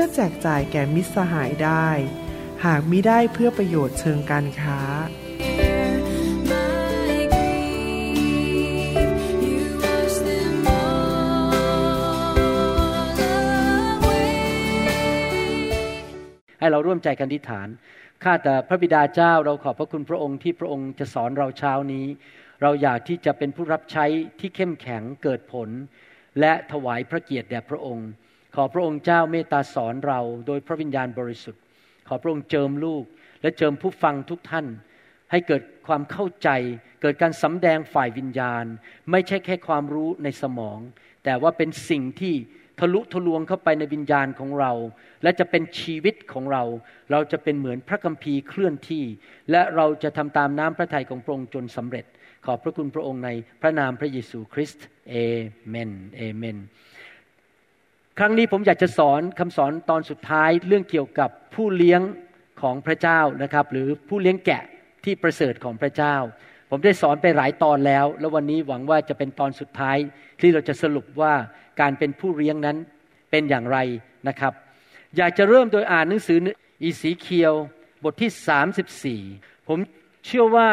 พื่อแจกจ่ายแก่มิตรสหายได้ หากมิได้เพื่อประโยชน์เชิงการค้า ให้เราร่วมใจกันอธิษฐาน ข้าแต่พระบิดาเจ้าเราขอบพระคุณพระองค์ที่พระองค์จะสอนเราเช้านี้ เราอยากที่จะเป็นผู้รับใช้ที่เข้มแข็งเกิดผล และถวายพระเกียรติแด่พระองค์ ขอพระองค์เจ้าเมตตาสอนเราโดยพระวิญญาณบริสุทธิ์ ขอพระองค์เจิมลูก และเจิมผู้ฟังทุกท่าน ให้เกิดความเข้าใจ เกิดการสำแดงฝ่ายวิญญาณ ไม่ใช่แค่ความรู้ในสมอง แต่ว่าเป็นสิ่งที่ทะลุทะลวงเข้าไปในวิญญาณของเรา และจะเป็นชีวิตของเรา เราจะเป็นเหมือนพระคัมภีร์เคลื่อนที่ และเราจะทำตามน้ำพระทัยของพระองค์จนสำเร็จ ขอบพระคุณพระองค์ในพระนามพระเยซูคริสต์เอเมนเอเมน ครั้งนี้ผมอยากจะสอนคำสอนตอนสุดท้ายเรื่องเกี่ยวกับผู้เลี้ยงของพระเจ้านะครับ หรือผู้เลี้ยงแกะที่ประเสริฐของพระเจ้า ผมได้สอนไปหลายตอนแล้ว แล้ววันนี้หวังว่าจะเป็นตอนสุดท้ายที่เราจะสรุปว่าการเป็นผู้เลี้ยงนั้นเป็นอย่างไรนะครับ อยากจะเริ่มโดยอ่านหนังสืออีสีเคียวบทที่ 34 ผมเชื่อว่า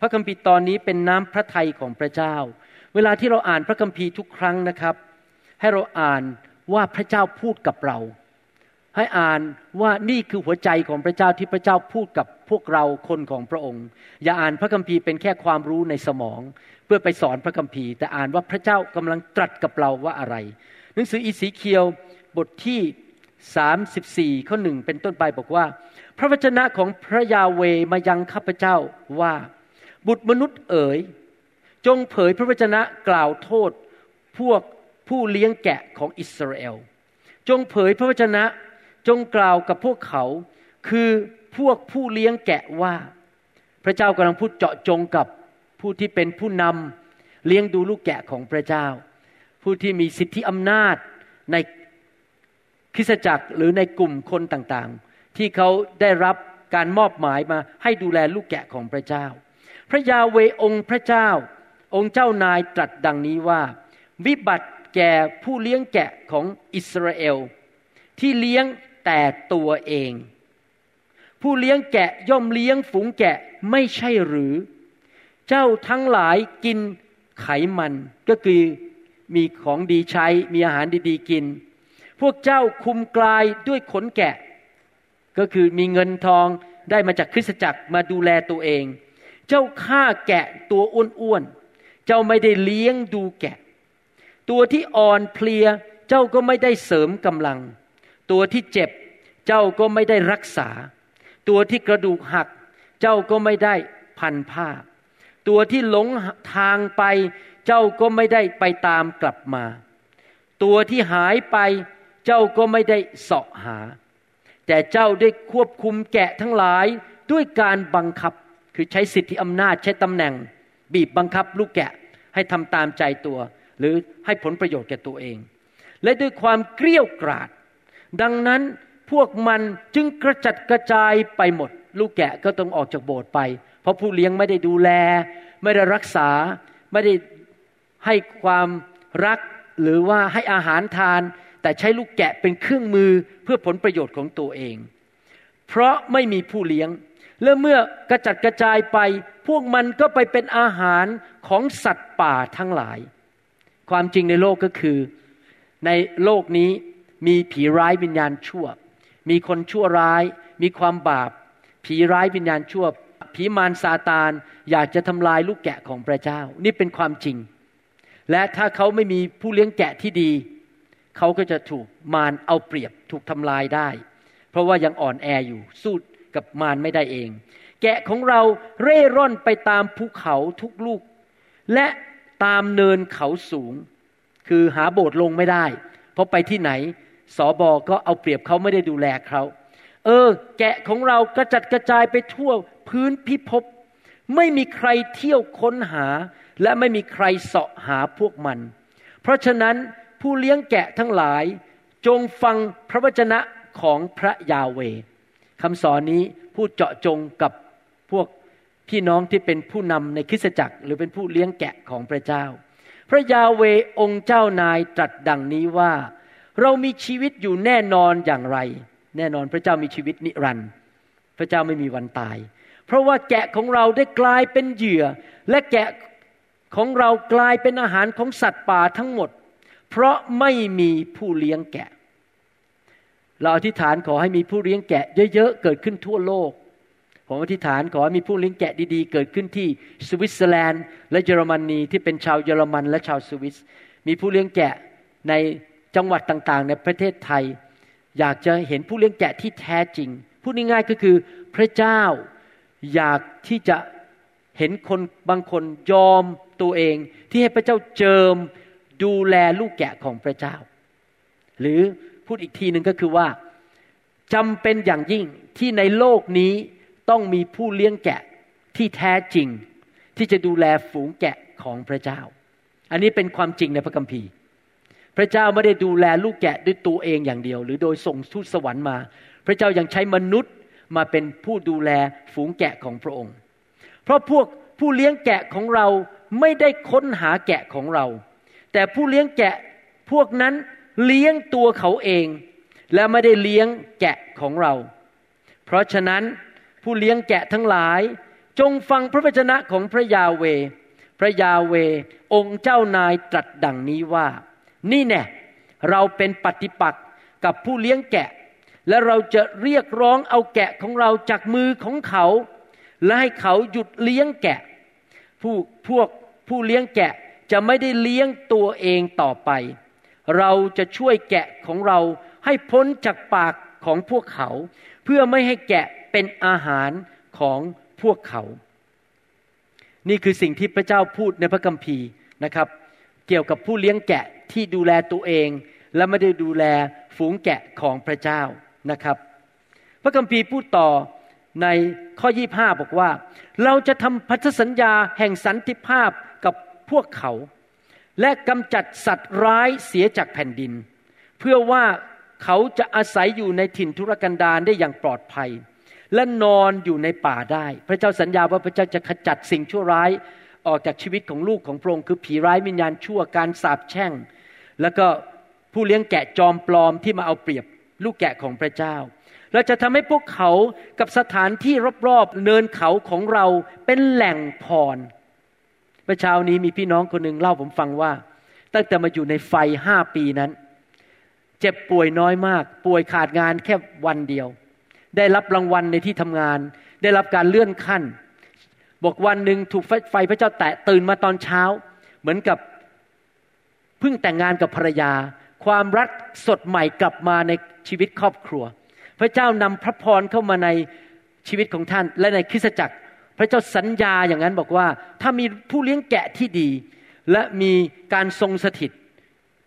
พระคัมภีร์ตอนนี้เป็นน้ำพระทัยของพระเจ้า เวลาที่เราอ่านพระคัมภีร์ทุกครั้งนะครับ ให้เราอ่าน ว่าพระเจ้าพูดกับเรา ให้อ่านว่านี่คือหัวใจของพระเจ้าที่พระเจ้าพูดกับพวกเราคนของพระองค์ อย่าอ่านพระคัมภีร์เป็นแค่ความรู้ในสมอง เพื่อไปสอนพระคัมภีร์ แต่อ่านว่าพระเจ้ากำลังตรัสกับเราว่าอะไร หนังสืออีสีเคียวบทที่34ข้อหนึ่งเป็นต้นไปบอกว่า พระวจนะของพระยาเวมายังข้าพเจ้าว่า บุตรมนุษย์เอ๋ย จงเผยพระวจนะกล่าวโทษ พวก ผู้เลี้ยงแกะของอิสราเอล จงเผยพระวจนะจงกล่าวกับพวกเขา คือพวกผู้เลี้ยงแกะว่า พระเจ้ากำลังพูดเจาะจงกับผู้ที่เป็นผู้นำเลี้ยงดูลูกแกะของพระเจ้า ผู้ที่มีสิทธิอำนาจในคริสตจักรหรือในกลุ่มคนต่างๆ ที่เขาได้รับการมอบหมายมาให้ดูแลลูกแกะของพระเจ้า พระยาเวองค์พระเจ้า องค์เจ้านายตรัสดังนี้ว่า วิบัติ แก่ผู้เลี้ยงแกะของอิสราเอล ที่เลี้ยงแต่ตัวเอง ผู้เลี้ยงแกะย่อมเลี้ยงฝูงแกะไม่ใช่หรือ เจ้าทั้งหลายกินไขมันก็คือมีของดีใช้มีอาหารดีๆกิน พวกเจ้าคุมกลายด้วยขนแกะ ก็คือมีเงินทองได้มาจากคริสตจักรมาดูแลตัวเอง เจ้าฆ่าแกะตัวอ้วนๆเจ้าไม่ได้เลี้ยงดูแกะ ตัวที่อ่อนเพลียเจ้าก็ไม่ได้เสริมกำลัง ตัวที่เจ็บเจ้าก็ไม่ได้รักษา ตัวที่กระดูกหัก เจ้าก็ไม่ได้พันผ้า ตัวที่หลงทางไปเจ้าก็ไม่ได้ไปตามกลับมา ตัวที่หายไปเจ้าก็ไม่ได้เสาะหา แต่เจ้าได้ควบคุมแกะทั้งหลายด้วยการบังคับคือใช้สิทธิอำนาจใช้ตำแหน่ง บีบบังคับลูกแกะให้ทำตามใจตัว หรือให้ผลประโยชน์แก่ตัวเอง และด้วยความเกลี้ยกราด ดังนั้นพวกมันจึงกระจัดกระจายไปหมด ลูกแกะก็ต้องออกจากโบสถ์ไป เพราะผู้เลี้ยงไม่ได้ดูแล ไม่ได้รักษา ไม่ได้ให้ความรักหรือว่าให้อาหารทาน แต่ใช้ลูกแกะเป็นเครื่องมือเพื่อผลประโยชน์ของตัวเอง เพราะไม่มีผู้เลี้ยง และเมื่อกระจัดกระจายไป พวกมันก็ไปเป็นอาหารของสัตว์ป่าทั้งหลาย ความจริงในโลกก็คือ ในโลกนี้มีผีร้ายวิญญาณชั่ว มีคนชั่วร้าย มีความบาป ผีร้ายวิญญาณชั่ว ผีมารซาตานอยากจะทำลายลูกแกะของพระเจ้า นี่เป็นความจริง และถ้าเขาไม่มีผู้เลี้ยงแกะที่ดี เขาก็จะถูกมารเอาเปรียบถูกทำลายได้ เพราะว่ายังอ่อนแออยู่สู้กับมารไม่ได้เอง แกะของเราเร่ร่อนไปตามภูเขาทุกลูก และ ตามเนินเขาสูง คือหาโบสถ์ลงไม่ได้ เพราะไปที่ไหนสอบอก็เอาเปรียบเขาไม่ได้ดูแลเขาเออ แกะของเรากระจัดกระจายไปทั่วพื้นพิภพไม่มีใครเที่ยวค้นหา และไม่มีใครเสาะหาพวกมัน เพราะฉะนั้นผู้เลี้ยงแกะทั้งหลายจงฟังพระวจนะของพระยาเวคำสอนนี้พูดเจาะจงกับพวก พี่น้องที่เป็นผู้นำในคริสตจักร หรือเป็นผู้เลี้ยงแกะของพระเจ้า พระยาเวองค์เจ้านายตรัสดังนี้ว่า เรามีชีวิตอยู่แน่นอนอย่างไร แน่นอนพระเจ้ามีชีวิตนิรันดร์พระเจ้าไม่มีวันตาย เพราะว่าแกะของเราได้กลายเป็นเหยื่อ และแกะของเรากลายเป็นอาหารของสัตว์ป่าทั้งหมด เพราะไม่มีผู้เลี้ยงแกะ เราอธิษฐานขอให้มีผู้เลี้ยงแกะ เยอะๆเกิดขึ้นทั่วโลก ผมอธิษฐานขอให้มีผู้เลี้ยงแกะดีๆ เกิดขึ้นที่สวิตเซอร์แลนด์ และเยอรมนีที่เป็นชาวเยอรมันและชาวสวิส มีผู้เลี้ยงแกะในจังหวัดต่างๆ ในประเทศไทย อยากจะเห็นผู้เลี้ยงแกะที่แท้จริง พูดง่ายๆก็คือพระเจ้าอยากที่จะเห็นคนบางคนยอมตัวเอง ที่ให้พระเจ้าเจิมดูแลลูกแกะของพระเจ้า หรือพูดอีกทีหนึ่งก็คือว่าจำเป็นอย่างยิ่งที่ในโลกนี้ ต้องมีผู้เลี้ยงแกะที่แท้จริง ที่จะดูแลฝูงแกะของพระเจ้า อันนี้เป็นความจริงในพระคัมภีร์ พระเจ้าไม่ได้ดูแลลูกแกะด้วยตัวเองอย่างเดียว หรือโดยส่งทูตสวรรค์มา พระเจ้ายังใช้มนุษย์มาเป็นผู้ดูแลฝูงแกะของพระองค์ เพราะพวกผู้เลี้ยงแกะของเราไม่ได้ค้นหาแกะของเรา แต่ผู้เลี้ยงแกะพวกนั้นเลี้ยงตัวเขาเอง และไม่ได้เลี้ยงแกะของเรา เพราะฉะนั้น ผู้เลี้ยงแกะทั้งหลาย จงฟังพระวจนะของพระยาเว พระยาเว องค์เจ้านายตรัสดังนี้ว่า นี่แน่เราเป็นปฏิปักษ์กับผู้เลี้ยงแกะ และเราจะเรียกร้องเอาแกะของเราจากมือของเขา และให้เขาหยุดเลี้ยงแกะ ผู้พวกผู้เลี้ยงแกะจะไม่ได้เลี้ยงตัวเองต่อไป เราจะช่วยแกะของเราให้พ้นจากปากของพวกเขา เพื่อไม่ให้แกะ เป็นอาหารของพวกเขา นี่คือสิ่งที่พระเจ้าพูดในพระคัมภีร์นะครับ เกี่ยวกับผู้เลี้ยงแกะที่ดูแลตัวเอง และไม่ได้ดูแลฝูงแกะของพระเจ้านะครับ พระคัมภีร์พูดต่อในข้อยี่ห้าบอกว่า เราจะทำพันธสัญญาแห่งสันติภาพกับพวกเขา และกำจัดสัตว์ร้ายเสียจากแผ่นดิน เพื่อว่าเขาจะอาศัยอยู่ในถิ่นทุรกันดารได้อย่างปลอดภัย และนอนอยู่ในป่าได้ พระเจ้าสัญญาว่าพระเจ้าจะขจัดสิ่งชั่วร้ายออกจากชีวิตของลูกของพระองค์คือผีร้ายวิญญาณชั่วการสาปแช่ง แล้วก็ผู้เลี้ยงแกะจอมปลอมที่มาเอาเปรียบลูกแกะของพระเจ้าเราจะทำให้พวกเขากับสถานที่รอบๆเนินเขาของเราเป็นแหล่งพรเมื่อเช้านี้มีพี่น้องคนหนึ่งเล่าผมฟังว่า ตั้งแต่มาอยู่ในไฟห้าปีนั้น เจ็บป่วยน้อยมาก ป่วยขาดงานแค่วันเดียว ได้รับรางวัลในที่ทำงาน ได้รับการเลื่อนขั้น บอกวันหนึ่งถูกไฟพระเจ้าแตะตื่นมาตอนเช้า เหมือนกับเพิ่งแต่งงานกับภรรยา ความรักสดใหม่กลับมาในชีวิตครอบครัว พระเจ้านำพระพรเข้ามาในชีวิตของท่าน และในคริสตจักร พระเจ้าสัญญาอย่างนั้นบอกว่า ถ้ามีผู้เลี้ยงแกะที่ดี และมีการทรงสถิต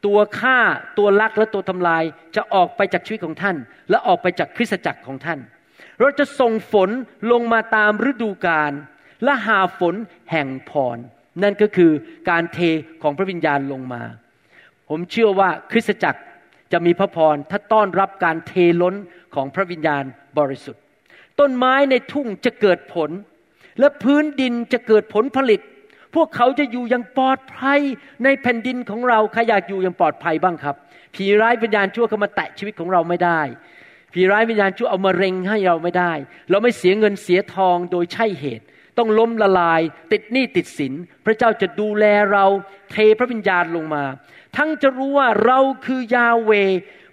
ตัวฆ่าตัวลักและตัวทำลายจะออกไปจากชีวิตของท่าน และออกไปจากคริสตจักรของท่าน เราจะส่งฝนลงมาตามฤดูกาลและหาฝนแห่งพร นั่นก็คือการเทของพระวิญญาณลงมา ผมเชื่อว่าคริสตจักรจะมีพระพรถ้าต้อนรับการเทล้นของพระวิญญาณบริสุทธิ์ ต้นไม้ในทุ่งจะเกิดผล และพื้นดินจะเกิดผลผลิต พวกเขาจะอยู่อย่างปลอดภัยในแผ่นดินของเราใครอยากอยู่อย่างปลอดภัยบ้างครับ ผีร้ายวิญญาณชั่วเข้ามาแตะชีวิตของเราไม่ได้ ผีร้ายวิญญาณชั่วเอามาเร็งให้เราไม่ได้ เราไม่เสียเงินเสียทองโดยใช่เหตุ ต้องล้มละลาย ติดหนี้ติดสิน พระเจ้าจะดูแลเราเทพระวิญญาณลงมา ทั้งจะรู้ว่าเราคือยาเว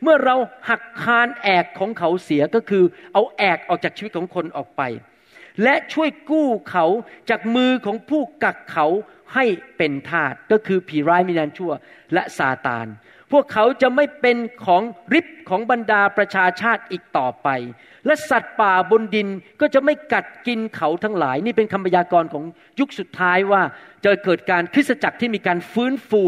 เมื่อเราหักคานแอกของเขาเสียก็คือ เอาแอกออกจากชีวิตของคนออกไป และช่วยกู้เขาจากมือของผู้กักเขาให้เป็นทาสก็คือผีร้ายมิญานชั่วและซาตาน พวกเขาจะไม่เป็นของริบของบรรดาประชาชาติอีกต่อไป และสัตว์ป่าบนดินก็จะไม่กัดกินเขาทั้งหลาย นี่เป็นคำพยากรณ์ของยุคสุดท้ายว่า จะเกิดการคริสตจักรที่มีการฟื้นฟู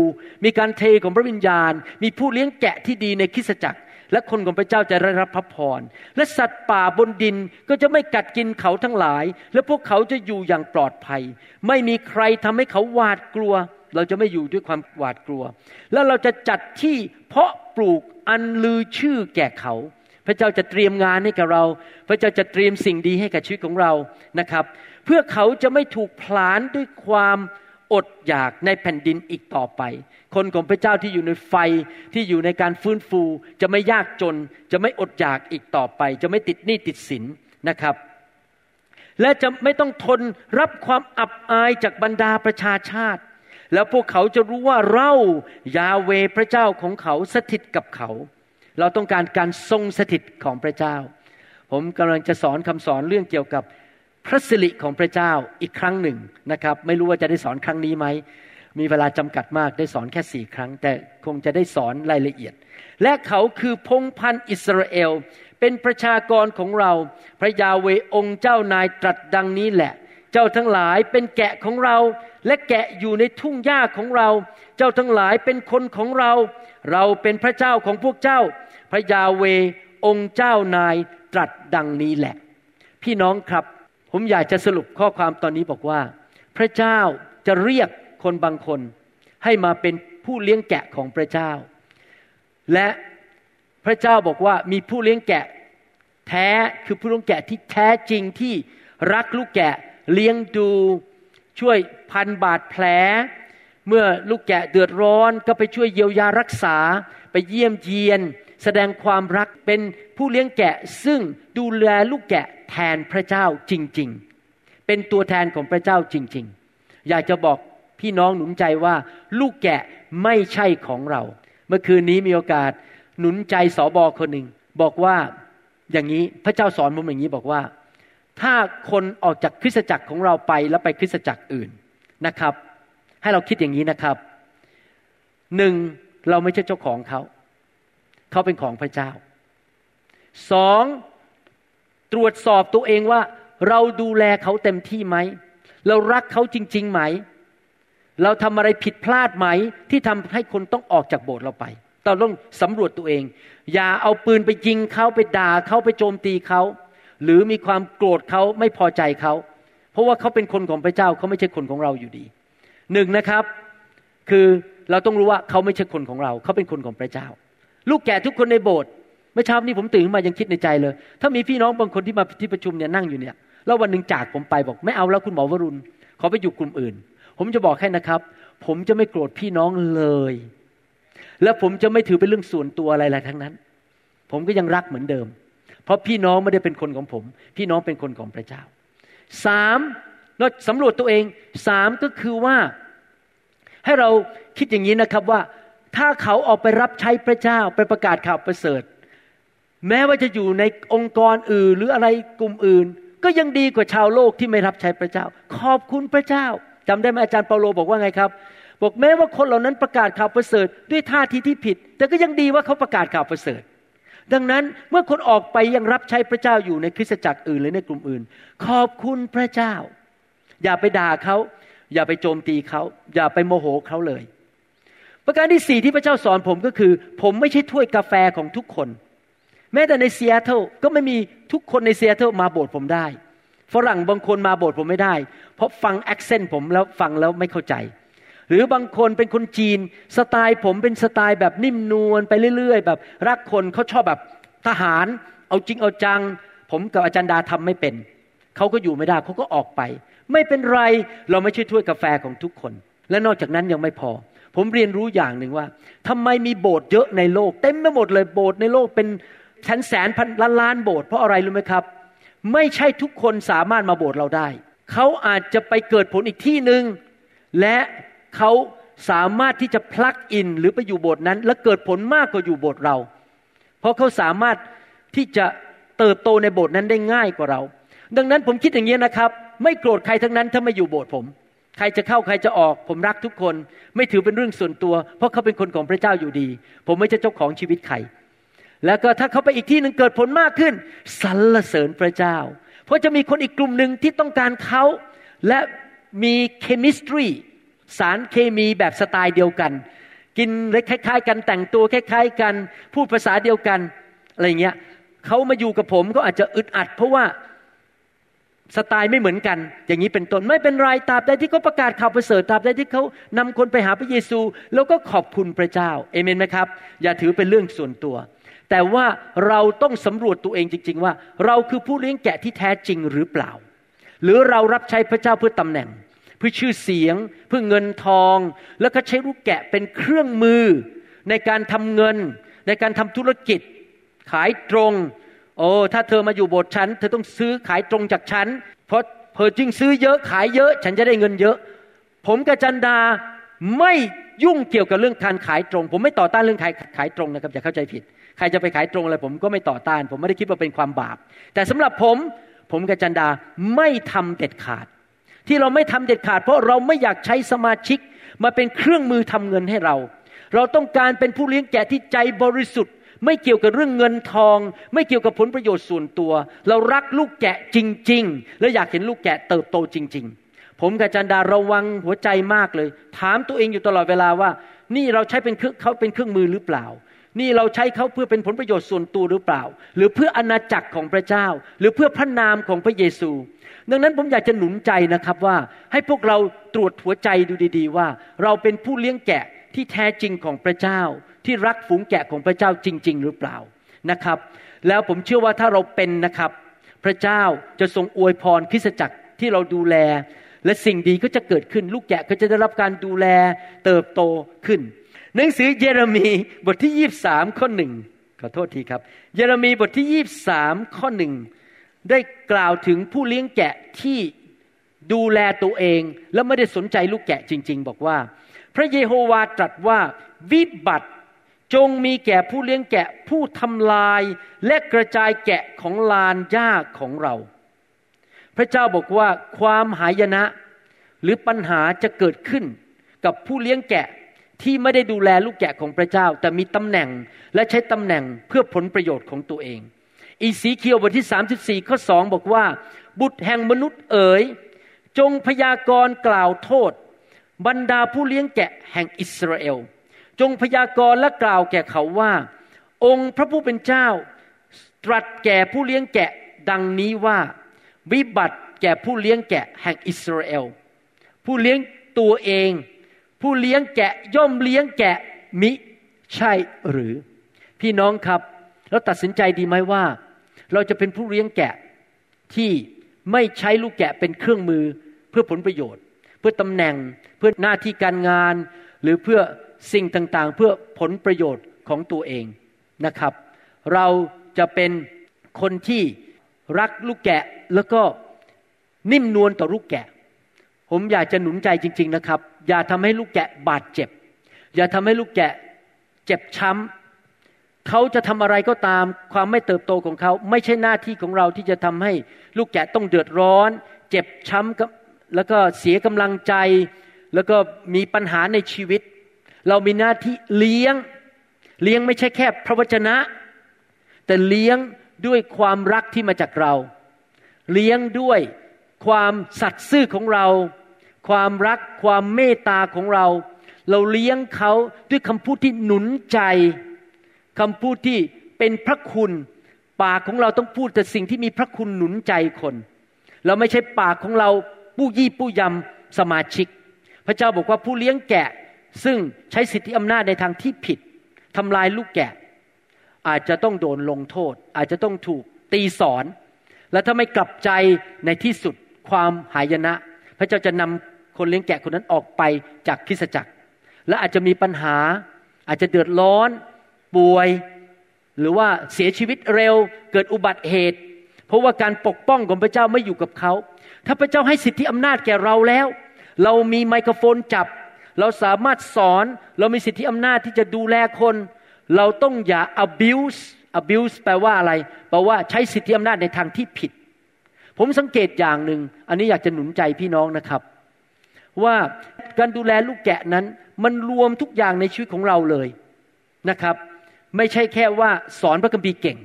มีการเทของพระวิญญาณ มีผู้เลี้ยงแกะที่ดีในคริสตจักร และคนของพระเจ้าจะได้รับพระพร และสัตว์ป่าบนดินก็จะไม่กัดกินเขาทั้งหลาย และพวกเขาจะอยู่อย่างปลอดภัย ไม่มีใครทำให้เขาหวาดกลัว เราจะไม่อยู่ด้วยความหวาดกลัว แล้วเราจะจัดที่เพาะปลูกอันลือชื่อแก่เขา พระเจ้าจะเตรียมงานให้กับเรา พระเจ้าจะเตรียมสิ่งดีให้กับชีวิตของเรานะครับ เพื่อเขาจะไม่ถูกพลานด้วยความ อดอยากในแผ่นดินอีกต่อไป คนของพระเจ้าที่อยู่ในไฟที่อยู่ในการฟื้นฟู จะไม่ยากจน จะไม่อดอยากอีกต่อไป จะไม่ติดหนี้ติดสินนะครับ และจะไม่ต้องทนรับความอับอายจากบรรดาประชาชาติ แล้วพวกเขาจะรู้ว่าเรายาเวพระเจ้าของเขาสถิตกับเขา เราต้องการการทรงสถิตของพระเจ้า ผมกำลังจะสอนคำสอนเรื่องเกี่ยวกับ พระสิริของพระเจ้าอีกครั้งหนึ่งนะครับ ไม่รู้ว่าจะได้สอนครั้งนี้ไหมมีเวลาจำกัดมากได้สอนแค่สี่ครั้ง แต่คงจะได้สอนรายละเอียด และเขาคือพงพันธ์อิสราเอล เป็นประชากรของเรา พระยาเวองค์เจ้านายตรัสดังนี้แหละ เจ้าทั้งหลายเป็นแกะของเรา และแกะอยู่ในทุ่งหญ้าของเรา เจ้าทั้งหลายเป็นคนของเรา เราเป็นพระเจ้าของพวกเจ้า พระยาเวองค์เจ้านายตรัสดังนี้แหละ พี่น้องครับ ผมอยากจะสรุปข้อความตอนนี้บอกว่า พระเจ้าจะเรียกคนบางคน ให้มาเป็นผู้เลี้ยงแกะของพระเจ้า และพระเจ้าบอกว่ามีผู้เลี้ยงแกะแท้คือผู้เลี้ยงแกะที่แท้จริงที่รักลูกแกะเลี้ยงดูช่วยพันบาดแผล เมื่อลูกแกะเดือดร้อนก็ไปช่วยเยียวยารักษา ไปเยี่ยมเยียน แสดงความรักเป็นผู้เลี้ยงแกะ ซึ่งดูแลลูกแกะแทนพระเจ้าจริง ๆ เป็นตัวแทนของพระเจ้าจริง ๆ อยากจะบอกพี่น้องหนุนใจว่าลูกแกะไม่ใช่ของเรา เมื่อคืนนี้มีโอกาสหนุนใจสอบอคนหนึ่งบอกว่าอย่างนี้พระเจ้าสอนผมอย่างนี้บอกว่า ถ้าคนออกจากคริสตจักรของเราไปแล้วไปคริสตจักรอื่นนะครับ ให้เราคิดอย่างนี้นะครับหนึ่งเราไม่ใช่เจ้าของเขา เขาเป็นของพระเจ้าสองตรวจสอบตัวเองว่า เราดูแลเขาเต็มที่ไหม เรารักเขาจริง ๆ ไหม เราทำอะไรผิดพลาดไหม ที่ทำให้คนต้องออกจากโบสถ์เราไปเราต้องสำรวจตัวเอง อย่าเอาปืนไปยิงเขาไปด่าเขาไปโจมตีเขา หรือมีความโกรธเขาไม่พอใจเขา เพราะว่าเขาเป็นคนของพระเจ้าเขาไม่ใช่คนของเราอยู่ดีหนึ่งนะครับ คือเราต้องรู้ว่าเขาไม่ใช่คนของเรา เขาเป็นคนของพระเจ้า ลูกแก่ทุกคนในโบสถ์เมื่อเช้านี้ผมตื่นมายังคิดในใจเลย ถ้ามีพี่น้องบางคนที่มาที่ประชุมเนี่ยนั่งอยู่เนี่ยแล้ววันหนึ่งจากผมไปบอก ไม่เอาแล้วคุณหมอวรุณขอไปอยู่กลุ่มอื่น ผมจะบอกแค่นะครับ ผมจะไม่โกรธพี่น้องเลย และผมจะไม่ถือเป็นเรื่องส่วนตัวอะไรๆทั้งนั้น ผมก็ยังรักเหมือนเดิม เพราะพี่น้องไม่ได้เป็นคนของผม พี่น้องเป็นคนของพระเจ้าสามเราสำรวจตัวเองสามก็คือว่า ให้เราคิดอย่างนี้นะครับว่า ถ้าเขาออกไปรับใช้พระเจ้าไปประกาศข่าวประเสริฐ แม้ว่าจะอยู่ในองค์กรอื่นหรืออะไรกลุ่มอื่น ก็ยังดีกว่าชาวโลกที่ไม่รับใช้พระเจ้า ขอบคุณพระเจ้าจำได้ไหมอาจารย์เปาโลบอกว่าไงครับ บอกแม้ว่าคนเหล่านั้นประกาศข่าวประเสริฐด้วยท่าทีที่ผิด แต่ก็ยังดีว่าเขาประกาศข่าวประเสริฐ ดังนั้นเมื่อคนออกไปยังรับใช้พระเจ้าอยู่ในคริสตจักรอื่นหรือในกลุ่มอื่น ขอบคุณพระเจ้า อย่าไปด่าเขาอย่าไปโจมตีเขาอย่าไปโมโหเขาเลย ประการที่สี่ที่พระเจ้าสอนผมก็คือ ผมไม่ใช่ถ้วยกาแฟของทุกคน แม้แต่ในซีแอตเทิลก็ไม่มีทุกคนในซีแอตเทิลมาโบสถ์ผมได้ ฝรั่งบางคนมาโบสถ์ผมไม่ได้ เพราะฟัง accent ผมแล้วฟังแล้วไม่เข้าใจ หรือบางคนเป็นคนจีน สไตล์ผมเป็นสไตล์แบบนิ่มนวลไปเรื่อย ๆ แบบรักคนเขาชอบแบบทหาร เอาจริงเอาจัง ผมกับอาจารย์ดาทำไม่เป็นเขาก็อยู่ไม่ได้เขาก็ออกไป ไม่เป็นไรเราไม่ใช่ถ้วยกาแฟของทุกคน และนอกจากนั้นยังไม่พอ ผมเรียนรู้อย่างหนึ่งว่าทำไมมีโบสถ์เยอะในโลก เต็มไปหมดเลยโบสถ์ในโลกเป็นแสนแสนพันล้านล้านโบสถ์เพราะอะไรรู้ไหมครับ ไม่ใช่ทุกคนสามารถมาโบสถ์เราได้ เขาอาจจะไปเกิดผลอีกที่หนึ่งและเขาสามารถที่จะพลักอินหรือไปอยู่โบสถ์นั้น และเกิดผลมากกว่าอยู่โบสถ์เรา เพราะเขาสามารถที่จะเติบโตในโบสถ์นั้นได้ง่ายกว่าเรา ดังนั้นผมคิดอย่างนี้นะครับ ไม่โกรธใครทั้งนั้นถ้าไม่อยู่โบสถ์ผม ใครจะเข้าใครจะออก ผมรักทุกคน ไม่ถือเป็นเรื่องส่วนตัว เพราะเขาเป็นคนของพระเจ้าอยู่ดี ผมไม่ใช่เจ้าของชีวิตใครแล้วก็ถ้าเขาไปอีกที่หนึ่งเกิดผลมากขึ้นสรรเสริญพระเจ้า เพราะจะมีคนอีกกลุ่มหนึ่งที่ต้องการเขาและมีเคมิสตรีสารเคมีแบบสไตล์เดียวกัน กินเล็กคล้าย ๆ กันแต่งตัวคล้าย ๆ กันพูดภาษาเดียวกันอะไรเงี้ยเขามาอยู่กับผมก็อาจจะอึดอัด เพราะว่า สไตล์ไม่เหมือนกัน อย่างนี้เป็นต้นไม่เป็นไรตราบใดที่เขาประกาศข่าวประเสริฐตราบใดที่เขานำคนไปหาพระเยซู แล้วก็ขอบคุณพระเจ้าเอเมนไหมครับ อย่าถือเป็นเรื่องส่วนตัว แต่ว่าเราต้องสำรวจตัวเองจริง ๆ ว่า เราคือผู้เลี้ยงแกะที่แท้จริงหรือเปล่า หรือเรารับใช้พระเจ้าเพื่อตำแหน่ง เพื่อชื่อเสียง เพื่อเงินทอง แล้วก็ใช้ลูกแกะเป็นเครื่องมือ ในการทำเงิน ในการทำธุรกิจ ขายตรง โอ้ถ้าเธอมาอยู่โบสถ์ฉัน เธอต้องซื้อขายตรงจากฉัน เพราะเพอจึงซื้อเยอะขายเยอะ ฉันจะได้เงินเยอะ ผมกับจันดาไม่ยุ่งเกี่ยวกับเรื่องการขายตรง ผมไม่ต่อต้านเรื่องขายขายตรงนะครับอย่าเข้าใจผิด ใครจะไปขายตรงอะไรผมก็ไม่ต่อต้าน ผมไม่ได้คิดว่าเป็นความบาป แต่สำหรับผมผมกับจันดาไม่ทำเด็ดขาด ที่เราไม่ทำเด็ดขาด เพราะเราไม่อยากใช้สมาชิกมาเป็นเครื่องมือทำเงินให้เรา เราต้องการเป็นผู้เลี้ยงแกะที่ใจบริสุทธิ์ ไม่เกี่ยวกับเรื่องเงินทอง ไม่เกี่ยวกับผลประโยชน์ส่วนตัว เรารักลูกแกะจริง ๆ และอยากเห็นลูกแกะเติบโตจริง ๆ ผมกับจันดาระวังหัวใจมากเลย ถามตัวเองอยู่ตลอดเวลาว่า นี่เราใช้เป็นเขาเป็นเครื่องมือหรือเปล่า นี่เราใช้เขาเพื่อเป็นผลประโยชน์ส่วนตัวหรือเปล่า หรือเพื่ออนาจักรของพระเจ้า หรือเพื่อพระนามของพระเยซู ดังนั้นผมอยากจะหนุนใจนะครับว่า ให้พวกเราตรวจหัวใจดูดี ๆ ว่า เราเป็นผู้เลี้ยงแกะที่แท้จริงของพระเจ้า ที่รักฝูงแกะของพระเจ้าจริง ๆ หรือเปล่านะครับ แล้วผมเชื่อว่าถ้าเราเป็นนะครับ พระเจ้าจะทรงอวยพรคริสจักรที่เราดูแล และสิ่งดีก็จะเกิดขึ้น ลูกแกะก็จะได้รับการดูแลเติบโตขึ้น หนังสือเยเรมีบทที่ยี่บสามข้อหนึ่งขอโทษทีครับ เยเรมีบทที่ยี่บสามข้อหนึ่งได้กล่าวถึงผู้เลี้ยงแกะที่ดูแลตัวเอง แล้วไม่ได้สนใจลูกแกะจริง ๆ บอกว่า พระเยโฮวาตรัสว่าวิบัติ จงมีแก่ผู้เลี้ยงแกะผู้ทำลายและกระจายแกะของลานหญ้าของเรา พระเจ้าบอกว่าความหายนะ หรือปัญหาจะเกิดขึ้นกับผู้เลี้ยงแกะที่ไม่ได้ดูแลลูกแกะของพระเจ้า แต่มีตำแหน่งและใช้ตำแหน่งเพื่อผลประโยชน์ของตัวเอง อีสีเคียวบทที่ 34 ข้อสองบอกว่า บุตรแห่งมนุษย์เอ๋ย จงพยากรณ์กล่าวโทษ บรรดาผู้เลี้ยงแกะแห่งอิสราเอล จงพยากรณ์และกล่าวแก่เขาว่า องค์พระผู้เป็นเจ้า ตรัสแก่ผู้เลี้ยงแกะดังนี้ว่า วิบัติแก่ผู้เลี้ยงแกะแห่งอิสราเอลผู้เลี้ยงตัวเอง ผู้เลี้ยงแกะย่อมเลี้ยงแกะมิใช่หรือ พี่น้องครับ เราตัดสินใจดีไหมว่า เราจะเป็นผู้เลี้ยงแกะที่ไม่ใช้ลูกแกะเป็นเครื่องมือเพื่อผลประโยชน์ เพื่อตำแหน่งเพื่อหน้าที่การงาน หรือเพื่อ สิ่งต่างๆ เพื่อผลประโยชน์ของตัวเองนะครับ เราจะเป็นคนที่รักลูกแกะแล้วก็นิ่มนวลต่อลูกแกะ ผมอยากจะหนุนใจจริง ๆนะครับ อย่าทำให้ลูกแกะบาดเจ็บ อย่าทำให้ลูกแกะเจ็บช้ำเขาจะทำอะไรก็ตามความไม่เติบโตของเขา ไม่ใช่หน้าที่ของเราที่จะทำให้ลูกแกะต้องเดือดร้อน เจ็บช้ำแล้วก็เสียกำลังใจ แล้วก็มีปัญหาในชีวิต เรามีหน้าที่เลี้ยง เลี้ยงไม่ใช่แค่พระวจนะ แต่เลี้ยงด้วยความรักที่มาจากเรา เลี้ยงด้วยความสัตย์ซื่อของเรา ความรักความเมตตาของเรา เราเลี้ยงเขาด้วยคำพูดที่หนุนใจคำพูดที่เป็นพระคุณ ปากของเราต้องพูดแต่สิ่งที่มีพระคุณหนุนใจคน เราไม่ใช่ปากของเราปู้ยี่ปู้ยำสมาชิก พระเจ้าบอกว่าผู้เลี้ยงแกะ ซึ่งใช้สิทธิอำนาจในทางที่ผิดทำลายลูกแกะ อาจจะต้องโดนลงโทษ อาจจะต้องถูกตีสอน และถ้าไม่กลับใจในที่สุดความหายนะ พระเจ้าจะนำคนเลี้ยงแกะคนนั้นออกไปจากคริสจักร และอาจจะมีปัญหา อาจจะเดือดร้อนป่วย หรือว่าเสียชีวิตเร็วเกิดอุบัติเหตุ เพราะว่าการปกป้องของพระเจ้าไม่อยู่กับเขา ถ้าพระเจ้าให้สิทธิอำนาจแก่เราแล้ว เรามีไมโครโฟนจับ เราสามารถสอนเรามีสิทธิอำนาจที่จะดูแลคน เราต้องอย่า abuse abuse แปลว่าอะไร แปลว่าใช้สิทธิอำนาจในทางที่ผิด ผมสังเกตอย่างหนึ่ง อันนี้อยากจะหนุนใจพี่น้องนะครับ ว่าการดูแลลูกแกะนั้น มันรวมทุกอย่างในชีวิตของเราเลยนะครับ ไม่ใช่แค่ว่าสอนพระคัมภีร์เก่ง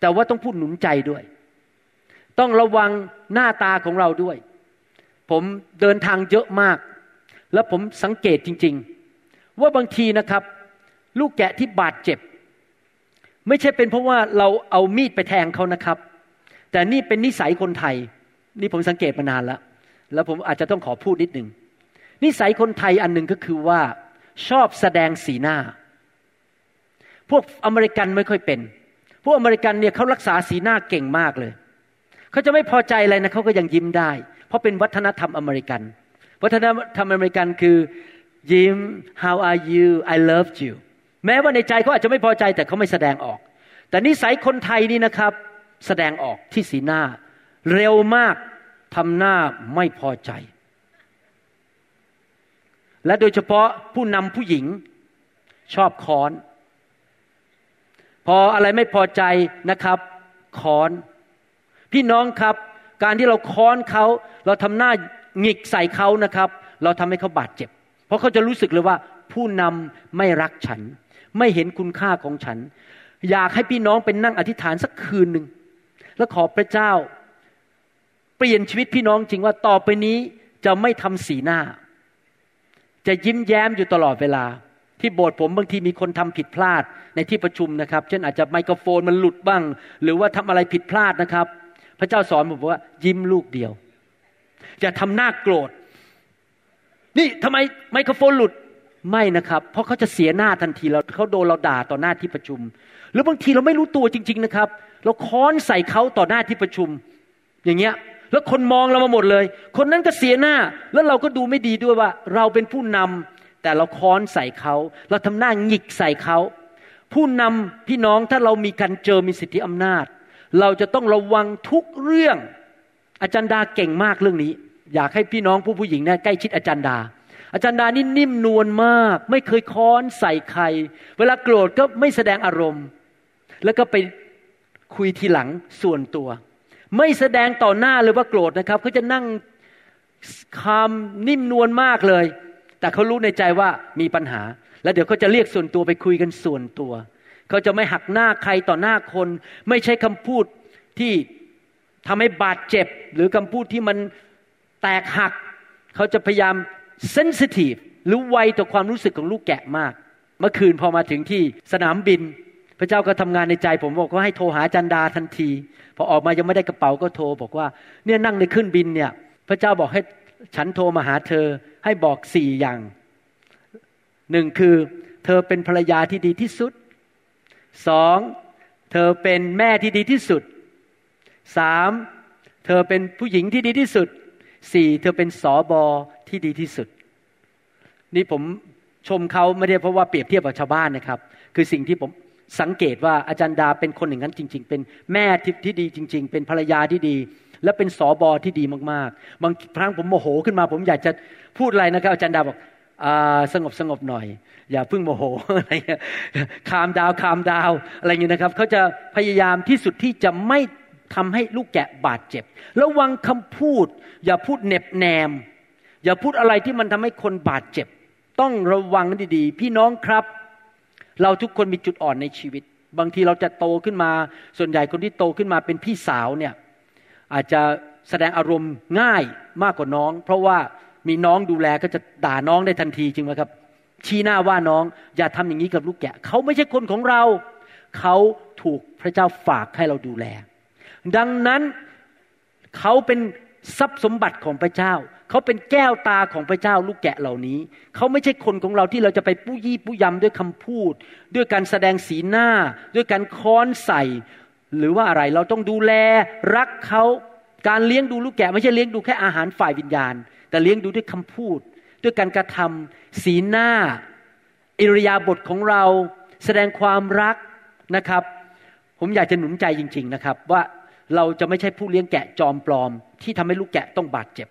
แต่ว่าต้องพูดหนุนใจด้วย ต้องระวังหน้าตาของเราด้วย ผมเดินทางเยอะมาก แล้วผมสังเกตจริง ๆ ว่าบางทีนะครับ ลูกแกะที่บาดเจ็บ ไม่ใช่เป็นเพราะว่าเราเอามีดไปแทงเขานะครับ แต่นี่เป็นนิสัยคนไทย นี่ผมสังเกตมานานแล้ว แล้วผมอาจจะต้องขอพูดนิดหนึ่งนิสัยคนไทยอันหนึ่งก็คือว่าชอบแสดงสีหน้า พวกอเมริกันไม่ค่อยเป็น พวกอเมริกันเนี่ยเขารักษาสีหน้าเก่งมากเลย เขาจะไม่พอใจอะไรนะเขาก็ยังยิ้มได้ เพราะเป็นวัฒนธรรมอเมริกัน วัฒนธรรมอเมริกันคือ ยิ้ม how are you I love you แม้ว่าในใจเขาอาจจะไม่พอใจแต่เขาไม่แสดงออก แต่นิสัยคนไทยนี่นะครับ แสดงออกที่สีหน้า เร็วมากทำหน้าไม่พอใจ และโดยเฉพาะผู้นำผู้หญิงชอบค้อน พออะไรไม่พอใจนะครับค้อน พี่น้องครับ การที่เราค้อนเขา เราทำหน้า หงิกใส่เขานะครับ เราทำให้เขาบาดเจ็บ เพราะเขาจะรู้สึกเลยว่า ผู้นำไม่รักฉัน ไม่เห็นคุณค่าของฉัน อยากให้พี่น้องเป็นนั่งอธิษฐานสักคืนหนึ่งแล้วขอพระเจ้า เปลี่ยนชีวิตพี่น้องจริงว่าต่อไปนี้จะไม่ทำสีหน้า จะยิ้มแย้มอยู่ตลอดเวลา ที่โบสถ์ผมบางทีมีคนทำผิดพลาดในที่ประชุมนะครับ เช่นอาจจะไมโครโฟนมันหลุดบ้าง หรือว่าทำอะไรผิดพลาดนะครับ พระเจ้าสอนผมว่ายิ้มลูกเดียว อย่าทำหน้าโกรธ นี่ทำไมไมโครโฟนหลุดไม่นะครับ เพราะเขาจะเสียหน้าทันทีแล้วเขาโดนเราด่าต่อหน้าที่ประชุม หรือบางทีเราไม่รู้ตัวจริง ๆนะครับ เราค้อนใส่เขาต่อหน้าที่ประชุม อย่างเงี้ย แล้วคนมองเรามาหมดเลย คนนั้นก็เสียหน้า แล้วเราก็ดูไม่ดีด้วยว่า เราเป็นผู้นำแต่เราค้อนใส่เขาเราทำหน้าหงิกใส่เขาผู้นำพี่น้องถ้าเรามีการเจอมีสิทธิอำนาจ เราจะต้องระวังทุกเรื่อง อาจารย์ดาเก่งมากเรื่องนี้ อยากให้พี่น้องผู้ผู้หญิงเนี่ยใกล้ชิดอาจารย์ดา อาจารย์ดานี่นิ่มนวลมาก ไม่เคยค้อนใส่ใคร เวลาโกรธก็ไม่แสดงอารมณ์ แล้วก็ไปคุยทีหลังส่วนตัว ไม่แสดงต่อหน้าเลยว่าโกรธนะครับเขาจะนั่งคำนิ่มนวลมากเลย แต่เขารู้ในใจว่ามีปัญหา แล้วเดี๋ยวเขาจะเรียกส่วนตัวไปคุยกันส่วนตัว เขาจะไม่หักหน้าใครต่อหน้าคน ไม่ใช้คำพูดที่ทำให้บาดเจ็บ หรือคำพูดที่มัน แตกหัก เขาจะพยายามเซนซิทีฟหรือไวต่อความรู้สึกของลูกแกะมาก เมื่อคืนพอมาถึงที่สนามบิน พระเจ้าก็ทำงานในใจ ผมบอกว่าให้โทรหาจันดาทันที พอออกมายังไม่ได้กระเป๋าก็โทร บอกว่าเนี่ยนั่งในขึ้นบินเนี่ย พระเจ้าบอกให้ฉันโทรมาหาเธอให้บอกสี่อย่างหนึ่งคือ เธอเป็นภรรยาที่ดีที่สุดสองเธอเป็นแม่ที่ดีที่สุดสามเธอเป็นผู้หญิงที่ดีที่สุด สี่เธอเป็นสอบอที่ดีที่สุด นี่ผมชมเขาไม่ได้เพราะว่าเปรียบเทียบกับชาวบ้านนะครับ คือสิ่งที่ผมสังเกตว่าอาจารย์ดาเป็นคนอย่างนั้นจริง ๆ เป็นแม่ที่ที่ดีจริง ๆ เป็นภรรยาที่ดี และเป็นสอบอที่ดีมากๆ บางครั้งผมโมโหขึ้นมา ผมอยากจะพูดอะไรนะครับ อาจารย์ดาบอกสงบสงบหน่อย อย่าพึ่งโมโหอะไรเงี้ยคามดาวคามดาวอะไรเงี้ยนะครับเขาจะพยายามที่สุดที่จะไม่ ทำให้ลูกแกะบาดเจ็บ ระวังคำพูด อย่าพูดเน็บแนม อย่าพูดอะไรที่มันทำให้คนบาดเจ็บ ต้องระวังดี ๆ พี่น้องครับ เราทุกคนมีจุดอ่อนในชีวิต บางทีเราจะโตขึ้นมา ส่วนใหญ่คนที่โตขึ้นมาเป็นพี่สาวเนี่ยอาจจะแสดงอารมณ์ง่ายมากกว่าน้อง เพราะว่ามีน้องดูแลก็จะด่าน้องได้ทันทีจริงไหมครับ ชี้หน้าว่าน้องอย่าทำอย่างนี้กับลูกแกะ เขาไม่ใช่คนของเรา เขาถูกพระเจ้าฝากให้เราดูแล ดังนั้นเขาเป็นทรัพย์สมบัติของพระเจ้า เขาเป็นแก้วตาของพระเจ้าลูกแกะเหล่านี้ เขาไม่ใช่คนของเราที่เราจะไปปู้ยี่ปู้ยำด้วยคำพูด ด้วยการแสดงสีหน้า ด้วยการค้อนใส่ หรือว่าอะไรเราต้องดูแลรักเขาการเลี้ยงดูลูกแกะ ไม่ใช่เลี้ยงดูแค่อาหารฝ่ายวิญญาณ แต่เลี้ยงดูด้วยคำพูด ด้วยการกระทำสีหน้า อิริยาบถของเรา แสดงความรักนะครับ ผมอยากจะหนุนใจจริง ๆนะครับว่า เราจะไม่ใช่ผู้เลี้ยงแกะจอมปลอม ที่ทำให้ลูกแกะต้องบาดเจ็บ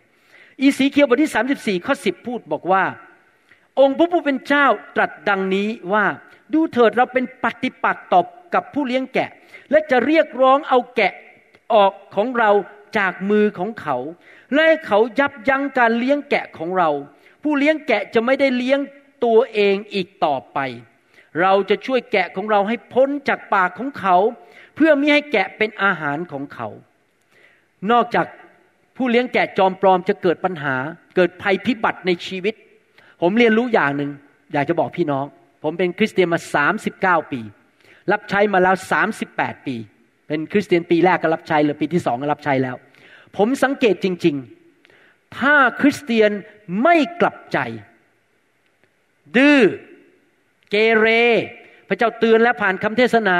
อีสีเคียวบทที่34ข้อ10พูดบอกว่า องค์พระผู้เป็นเจ้าตรัสดังนี้ว่าดูเถิดเราเป็นปฏิปักษ์ตอบกับผู้เลี้ยงแกะ และจะเรียกร้องเอาแกะออกของเราจากมือของเขา และให้เขายับยั้งการเลี้ยงแกะของเรา ผู้เลี้ยงแกะจะไม่ได้เลี้ยงตัวเองอีกต่อไป เราจะช่วยแกะของเราให้พ้นจากปากของเขา เพื่อไม่ให้แกะเป็นอาหารของเขา นอกจากผู้เลี้ยงแกะจอมปลอมจะเกิดปัญหา เกิดภัยพิบัติในชีวิต ผมเรียนรู้อย่างหนึ่งอยากจะบอกพี่น้อง ผมเป็นคริสเตียนมา39ปี รับใช้มาแล้ว38ปี เป็นคริสเตียนปีแรกก็รับใช้หรือปีที่สองก็รับใช้แล้ว ผมสังเกตจริง ๆ ถ้าคริสเตียนไม่กลับใจ ดื้อเกเร พระเจ้าเตือนแล้วผ่านคำเทศนา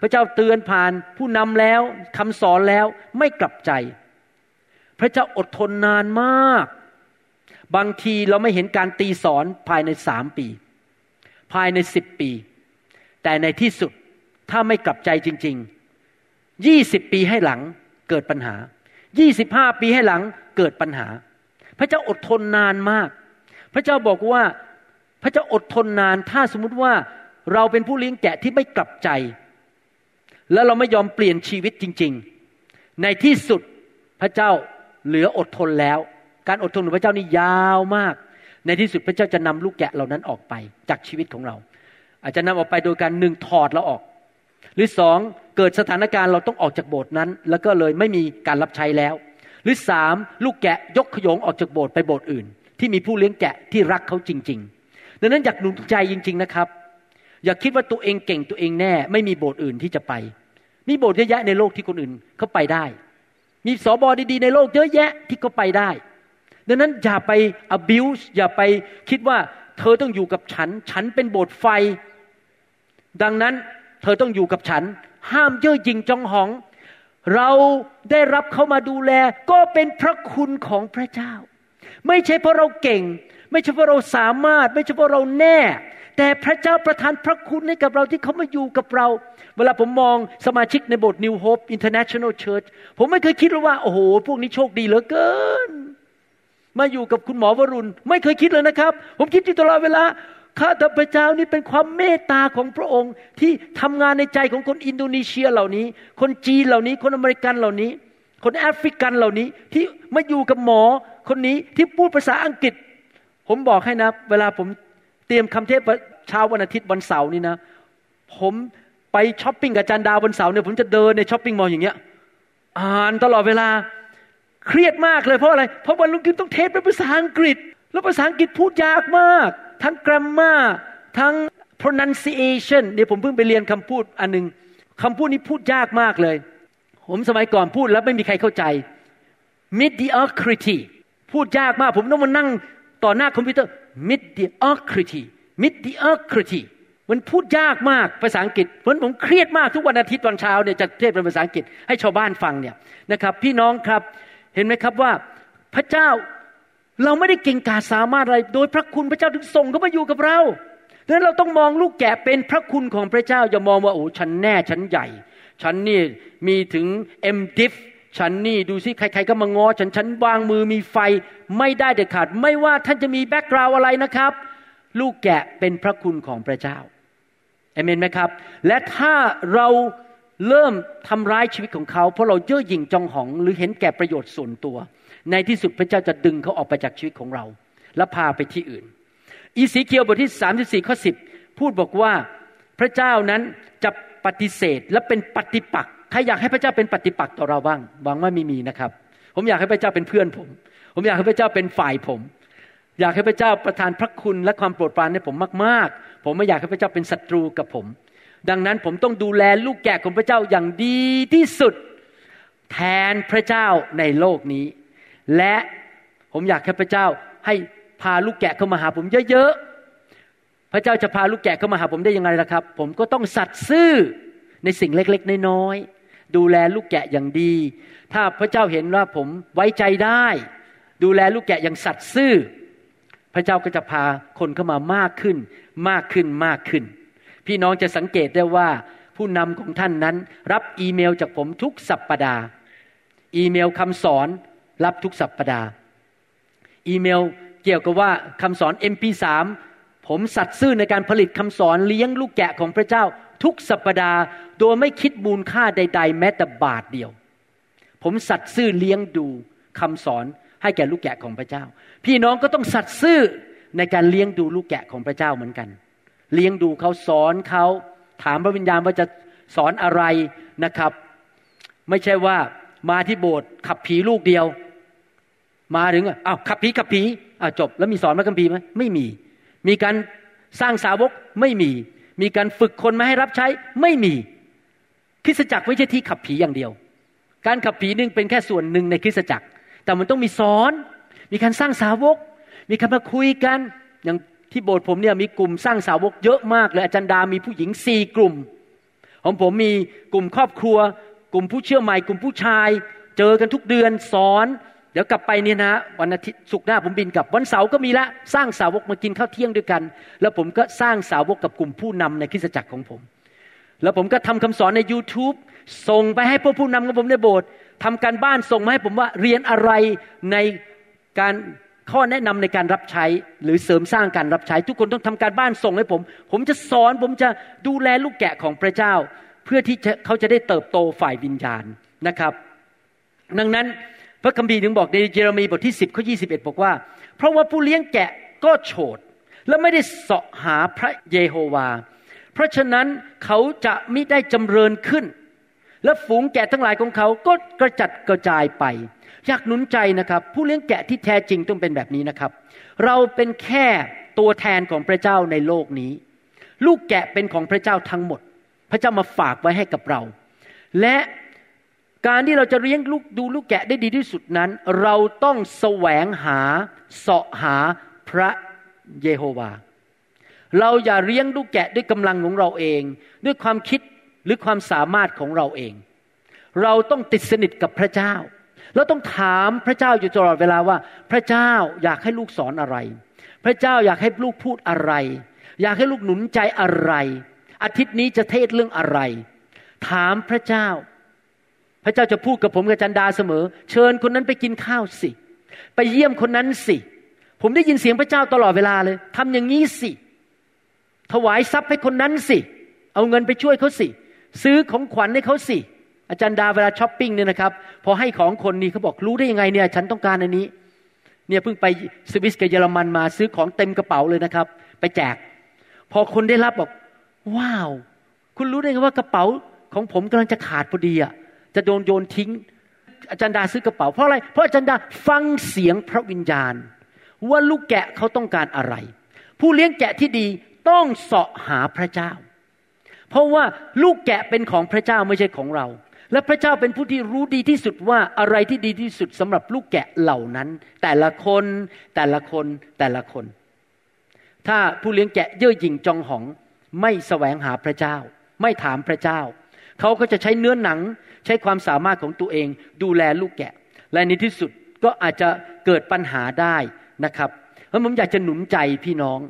พระเจ้าเตือนผ่านผู้นำแล้วคำสอนแล้วไม่กลับใจ พระเจ้าอดทนนานมาก บางทีเราไม่เห็นการตีสอนภายในสามปี ภายในสิบปี แต่ในที่สุดถ้าไม่กลับใจจริง ๆ ยี่สิบปีให้หลังเกิดปัญหา ยี่สิบห้าปีให้หลังเกิดปัญหา พระเจ้าอดทนนานมาก พระเจ้าบอกว่าพระเจ้าอดทนนาน ถ้าสมมติว่า เราเป็นผู้เลี้ยงแกะที่ไม่กลับใจ แล้วเราไม่ยอมเปลี่ยนชีวิตจริง ๆ ในที่สุดพระเจ้าเหลืออดทนแล้ว การอดทนของพระเจ้านี่ยาวมาก ในที่สุดพระเจ้าจะนำลูกแกะเหล่านั้นออกไปจากชีวิตของเรา อาจจะนำออกไปโดยการหนึ่งถอดเราออก หรือสองเกิดสถานการณ์เราต้องออกจากโบสถ์นั้น แล้วก็เลยไม่มีการรับใช้แล้ว หรือสามลูกแกะยกขยงออกจากโบสถ์ไปโบสถ์อื่น ที่มีผู้เลี้ยงแกะที่รักเขาจริง ๆ ดังนั้นอยากหนุนใจจริง ๆนะครับ อย่าคิดว่าตัวเองเก่งตัวเองแน่ ไม่มีโบสถ์อื่นที่จะไป มีโบสถ์เยอะแยะในโลกที่คนอื่นเขาไปได้ มีสอบอดีๆในโลกเยอะแยะที่เขาไปได้ ดังนั้นอย่าไป abuse อย่าไปคิดว่าเธอต้องอยู่กับฉัน ฉันเป็นโบสถ์ไฟ ดังนั้นเธอต้องอยู่กับฉัน ห้ามเย่อหยิ่งจองหอง เราได้รับเขามาดูแล ก็เป็นพระคุณของพระเจ้า ไม่ใช่เพราะเราเก่ง ไม่ใช่เพราะเราสามารถ ไม่ใช่เพราะเราแน่ แต่พระเจ้าประทานพระคุณให้กับเราที่เขามาอยู่กับเรา เวลาผมมองสมาชิกในโบสถ์ New Hope International Church ผมไม่เคยคิดเลยว่า โอ้โห พวกนี้โชคดีเหลือเกิน มาอยู่กับคุณหมอวรุณ ไม่เคยคิดเลยนะครับ ผมคิดอยู่ตลอดเวลาข้าแต่พระเจ้านี่เป็นความเมตตาของพระองค์ที่ทำงานในใจของคนอินโดนีเซียเหล่านี้ คนจีนเหล่านี้ คนอเมริกันเหล่านี้ คนแอฟริกันเหล่านี้ที่มาอยู่กับหมอคนนี้ที่พูดภาษาอังกฤษ ผมบอกให้นะ เวลาผมเตรียมคำเทศ เช้าวันอาทิตย์วันเสาร์นี่นะ ผมไปช้อปปิ้งกับจารย์ดาวันเสาร์เนี่ยผมจะเดินใน shopping mall อย่างเงี้ย อ่านตลอดเวลา เครียดมากเลยเพราะอะไร เพราะวันรุ่งขึ้นต้องเทศเป็นภาษาอังกฤษ แล้วภาษาอังกฤษพูดยากมาก ทั้ง grammar ทั้ง pronunciation เดี๋ยผมเพิ่งไปเรียนคำพูดอันหนึ่งคำพูดนี้พูดยากมากเลย ผมสมัยก่อนพูดแล้วไม่มีใครเข้าใจ mediocrity พูดยากมาก ผมต้องมานั่งต่อหน้าคอมพิวเตอร์ mediocrity mediocrity มันพูดยากมากภาษาอังกฤษเพราะผมเครียดมากทุกวันอาทิตย์ตอนเช้าเนี่ยจะเทศเป็นภาษาอังกฤษให้ชาวบ้านฟังเนี่ยนะครับ พี่น้องครับเห็นไหมครับว่าพระเจ้าเราไม่ได้เก่งกาจสามารถอะไร โดยพระคุณพระเจ้าถึงส่งเขามาอยู่กับเราดังนั้นเราต้องมองลูกแกะเป็นพระคุณของพระเจ้าอย่ามองว่าโอ้ฉันแน่ฉันใหญ่ ฉันนี่มีถึง M.Div.ฉันนี่ดูสิใคร ๆ ก็มาง้อ ฉันฉันวางมือมีไฟไม่ได้เด็ดขาด ไม่ว่าท่านจะมี background อะไรนะครับ ลูกแกะเป็นพระคุณของพระเจ้าเอเมนไหมครับ และถ้าเราเริ่มทำร้ายชีวิตของเขา เพราะเราเย่อหยิ่งจองหอง หรือเห็นแก่ประโยชน์ส่วนตัว ในที่สุดพระเจ้าจะดึงเขาออกไปจากชีวิตของเรา และพาไปที่อื่น อีสีเคียวบทที่34ข้อ10 พูดบอกว่าพระเจ้านั้นจะปฏิเสธและเป็นปฏิปักษ์ใครอยากให้พระเจ้าเป็นปฏิปักษ์ต่อเราบ้างหวังว่ามีมีนะครับ ผมอยากให้พระเจ้าเป็นเพื่อนผม ผมอยากให้พระเจ้าเป็นฝ่ายผม อยากให้พระเจ้าประทานพระคุณและความโปรดปรานให้ผมมากๆ ผมไม่อยากให้พระเจ้าเป็นศัตรูกับผม ดังนั้นผมต้องดูแลลูกแกะของพระเจ้าอย่างดีที่สุด แทนพระเจ้าในโลกนี้ และผมอยากให้พระเจ้าให้พาลูกแกะเข้ามาหาผมเยอะๆ พระเจ้าจะพาลูกแกะเข้ามาหาผมได้ยังไงล่ะครับ ผมก็ต้องสัตย์ซื่อในสิ่งเล็กๆ น้อยๆ ดูแลลูกแกะอย่างดี ถ้าพระเจ้าเห็นว่าผมไว้ใจได้ ดูแลลูกแกะอย่างสัตย์ซื่อ พระเจ้าก็จะพาคนเข้ามามากขึ้น มากขึ้นมากขึ้น พี่น้องจะสังเกตได้ว่า ผู้นำของท่านนั้น รับอีเมลจากผมทุกสัปปดาห์ อีเมลคำสอนรับทุกสัปปดาห์ อีเมลเกี่ยวกับว่าคำสอน MP3 ผมสัตย์ซื่อในการผลิตคำสอนเลี้ยงลูกแกะของพระเจ้า ทุกสัปปดาห์ โดยไม่คิดมูลค่าใด ๆ แม้แต่บาทเดียว ผมสัตย์ซื่อเลี้ยงดูคำสอน ให้แก่ลูกแกะของพระเจ้า พี่น้องก็ต้องสัตย์ซื่อในการเลี้ยงดูลูกแกะของพระเจ้าเหมือนกัน เลี้ยงดูเขาสอนเขาถามพระวิญญาณว่าจะสอนอะไรนะครับ ไม่ใช่ว่ามาที่โบสถ์ขับผีลูกเดียว มาถึงอ้าวขับผีขับผีอ้าวจบ แล้วมีสอนพระคัมภีร์ไหมไม่มี มีการสร้างสาวกไม่มี มีการฝึกคนมาให้รับใช้ไม่มีคริสตจักรไม่ใช่ที่ขับผีอย่างเดียว การขับผีนึงเป็นแค่ส่วนหนึ่งในคริสตจักร แต่มันต้องมีสอน มีการสร้างสาวก มีการมาคุยกัน อย่างที่โบสถ์ผมเนี่ยมีกลุ่มสร้างสาวกเยอะมากเลยอาจารย์ดา มีผู้หญิงสี่กลุ่ม ของผมมีกลุ่มครอบครัว กลุ่มผู้เชื่อใหม่ กลุ่มผู้ชาย เจอกันทุกเดือนสอน เดี๋ยวกลับไปเนี่ยนะวันอาทิตย์ศุกร์หน้าผมบินกลับวันเสาร์ก็มีละสร้างสาวกมากินข้าวเที่ยงด้วยกัน แล้วผมก็สร้างสาวกกับกลุ่มผู้นำในคริสตจักรของผม แล้วผมก็ทำคำสอนใน YouTube ส่งไปให้พวกผู้นำของผมในโบสถ์ ทำการบ้านส่งมาให้ผมว่าเรียนอะไรในการข้อแนะนำในการรับใช้ หรือเสริมสร้างการรับใช้ ทุกคนต้องทำการบ้านส่งให้ผม ผมจะสอนผมจะดูแลลูกแกะของพระเจ้า เพื่อที่เขาจะได้เติบโตฝ่ายวิญญาณนะครับ ดังนั้นพระคัมภีร์ถึงบอกในเยเรมีบทที่ 10ข้อยีบอกว่า เพราะว่าผู้เลี้ยงแกะก็โฉดและไม่ได้เสาะหาพระเยโฮวา เพราะฉะนั้นเขาจะไม่ได้จำเริญขึ้น และฝูงแกะทั้งหลายของเขาก็กระจัดกระจายไป อยากหนุนใจนะครับ ผู้เลี้ยงแกะที่แท้จริงต้องเป็นแบบนี้นะครับ เราเป็นแค่ตัวแทนของพระเจ้าในโลกนี้ ลูกแกะเป็นของพระเจ้าทั้งหมด พระเจ้ามาฝากไว้ให้กับเรา และการที่เราจะเลี้ยงลูกดูลูกแกะได้ดีที่สุดนั้น เราต้องแสวงหาเสาะหาพระเยโฮวา เราอย่าเลี้ยงลูกแกะด้วยกำลังของเราเอง ด้วยความคิด หรือความสามารถของเราเอง เราต้องติดสนิทกับพระเจ้า เราต้องถามพระเจ้าอยู่ตลอดเวลาว่า พระเจ้าอยากให้ลูกสอนอะไร พระเจ้าอยากให้ลูกพูดอะไร อยากให้ลูกหนุนใจอะไร อาทิตย์นี้จะเทศเรื่องอะไร ถามพระเจ้า พระเจ้าจะพูดกับผมกับจันดาเสมอ เชิญคนนั้นไปกินข้าวสิ ไปเยี่ยมคนนั้นสิ ผมได้ยินเสียงพระเจ้าตลอดเวลาเลยทำอย่างนี้สิ ถวายทรัพย์ให้คนนั้นสิ เอาเงินไปช่วยเขาสิ ซื้อของขวัญให้เขาสิ อาจารย์ดาเวลาช้อปปิ้งเนี่ยนะครับ พอให้ของคนนี้เขาบอกรู้ได้ยังไงเนี่ย ฉันต้องการอันนี้ เนี่ยเพิ่งไปสวิสกับเยอรมันมาซื้อของเต็มกระเป๋าเลยนะครับ ไปแจก พอคนได้รับบอก ว้าว คุณรู้ได้ไงว่ากระเป๋าของผมกำลังจะขาดพอดีอะจะโดนโยนทิ้ง อาจารย์ดาซื้อกระเป๋าเพราะอะไร เพราะอาจารย์ดาฟังเสียงพระวิญญาณ ว่าลูกแกะเขาต้องการอะไร ผู้เลี้ยงแกะที่ดีต้องเสาะหาพระเจ้า เพราะว่าลูกแกะเป็นของพระเจ้าไม่ใช่ของเรา และพระเจ้าเป็นผู้ที่รู้ดีที่สุดว่าอะไรที่ดีที่สุดสำหรับลูกแกะเหล่านั้น แต่ละคนแต่ละคนแต่ละคน ถ้าผู้เลี้ยงแกะเย่อหยิ่งจองหองไม่แสวงหาพระเจ้า ไม่ถามพระเจ้า เขาก็จะใช้เนื้อหนังใช้ความสามารถของตัวเอง ดูแลลูกแกะ และในที่สุดก็อาจจะเกิดปัญหาได้นะครับเพราะผมอยากจะหนุนใจพี่น้อง